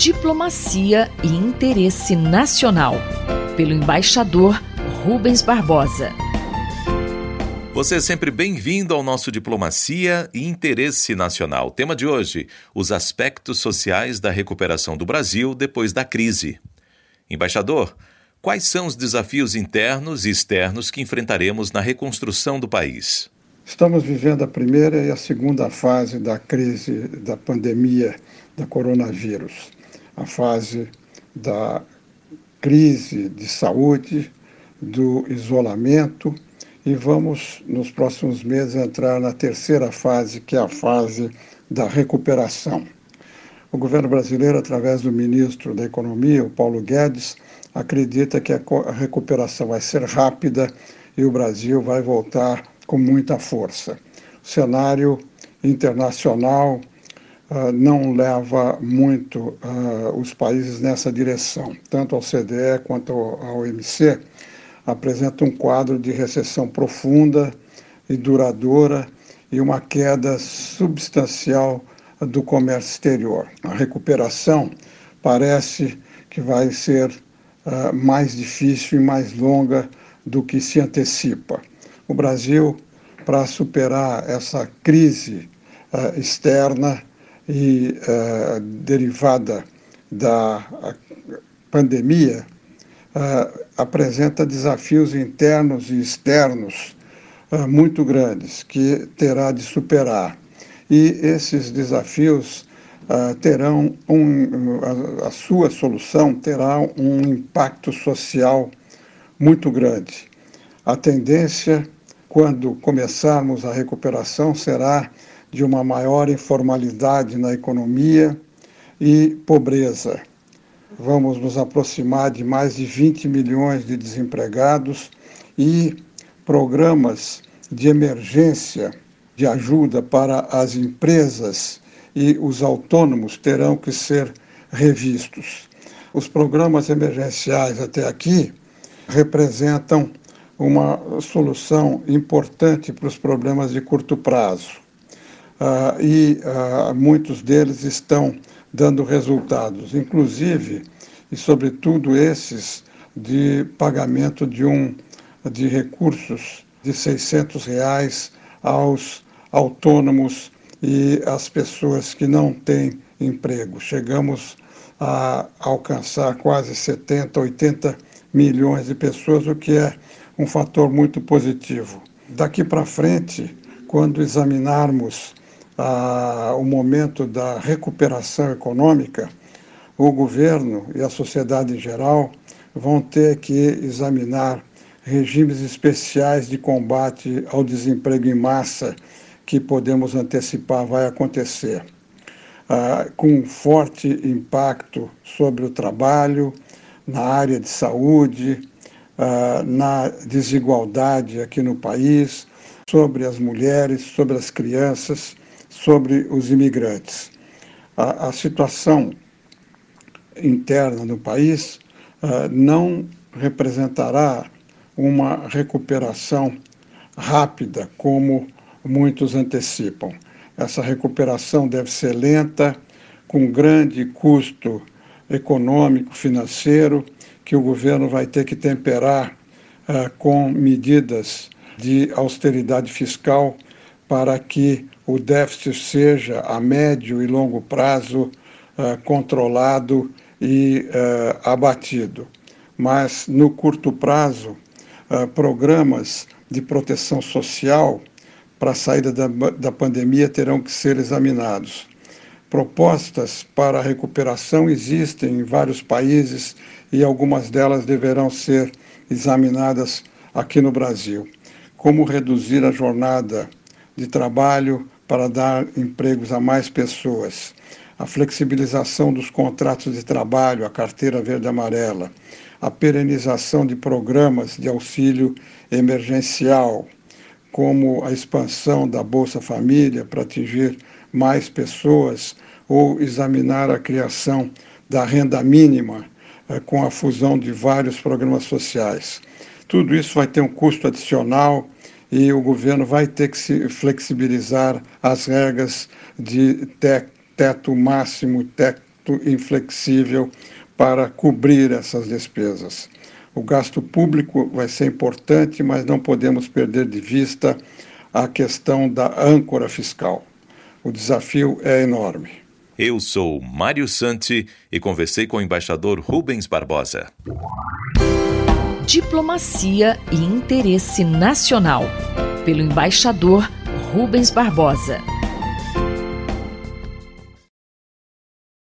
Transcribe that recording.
Diplomacia e Interesse Nacional, pelo embaixador Rubens Barbosa. Você é sempre bem-vindo ao nosso Diplomacia e Interesse Nacional. Tema de hoje: os aspectos sociais da recuperação do Brasil depois da crise. Embaixador, quais são os desafios internos e externos que enfrentaremos na reconstrução do país? Estamos vivendo a primeira e a segunda fase da crise da pandemia da coronavírus. A fase da crise de saúde, do isolamento e vamos, nos próximos meses, entrar na terceira fase, que é a fase da recuperação. O governo brasileiro, através do ministro da Economia, o Paulo Guedes, acredita que a recuperação vai ser rápida e o Brasil vai voltar com muita força. O cenário internacional não leva muito uh, os países nessa direção, tanto ao CDE quanto ao OMC apresenta um quadro de recessão profunda e duradoura e uma queda substancial do comércio exterior. A recuperação parece que vai ser uh, mais difícil e mais longa do que se antecipa. O Brasil, para superar essa crise uh, externa e uh, derivada da pandemia, uh, apresenta desafios internos e externos uh, muito grandes que terá de superar. E esses desafios terão um, a, a sua solução terá um impacto social muito grande. A tendência, quando começarmos a recuperação, será de uma maior informalidade na economia e pobreza vamos nos aproximar de mais de 20 milhões de desempregados e programas de emergência de ajuda para as empresas e os autônomos terão que ser revistos. Os programas emergenciais até aqui representam uma solução importante para os problemas de curto prazo. Uh, e uh, muitos deles estão dando resultados, inclusive e sobretudo esses de pagamento de um de recursos de 600 reais aos autônomos e às pessoas que não têm emprego. Chegamos a alcançar quase 70, 80 milhões de pessoas, o que é um fator muito positivo. Daqui para frente, quando examinarmos o momento da recuperação econômica, o governo e a sociedade em geral vão ter que examinar regimes especiais de combate ao desemprego em massa que podemos antecipar vai acontecer, ah, com forte impacto sobre o trabalho, na área de saúde, ah, na desigualdade aqui no país, sobre as mulheres, sobre as crianças sobre os imigrantes. A, a situação interna no país uh, não representará uma recuperação rápida, como muitos antecipam. Essa recuperação deve ser lenta, com grande custo econômico, financeiro, que o governo vai ter que temperar uh, com medidas de austeridade fiscal para que o déficit seja a médio e longo prazo uh, controlado e uh, abatido. Mas, no curto prazo, uh, programas de proteção social para a saída da, da pandemia terão que ser examinados. Propostas para a recuperação existem em vários países e algumas delas deverão ser examinadas aqui no Brasil. Como reduzir a jornada de trabalho para dar empregos a mais pessoas, a flexibilização dos contratos de trabalho, a carteira verde-amarela, a perenização de programas de auxílio emergencial, como a expansão da Bolsa Família para atingir mais pessoas, ou examinar a criação da renda mínima eh, com a fusão de vários programas sociais. Tudo isso vai ter um custo adicional e o governo vai ter que se flexibilizar as regras de te teto máximo, te inflexível para cobrir essas despesas. O gasto público vai ser importante, mas não podemos perder de vista a questão da âncora fiscal. O desafio é enorme. Eu sou Mário Santi e conversei com o embaixador Rubens Barbosa. Diplomacia e interesse nacional, pelo embaixador Rubens Barbosa.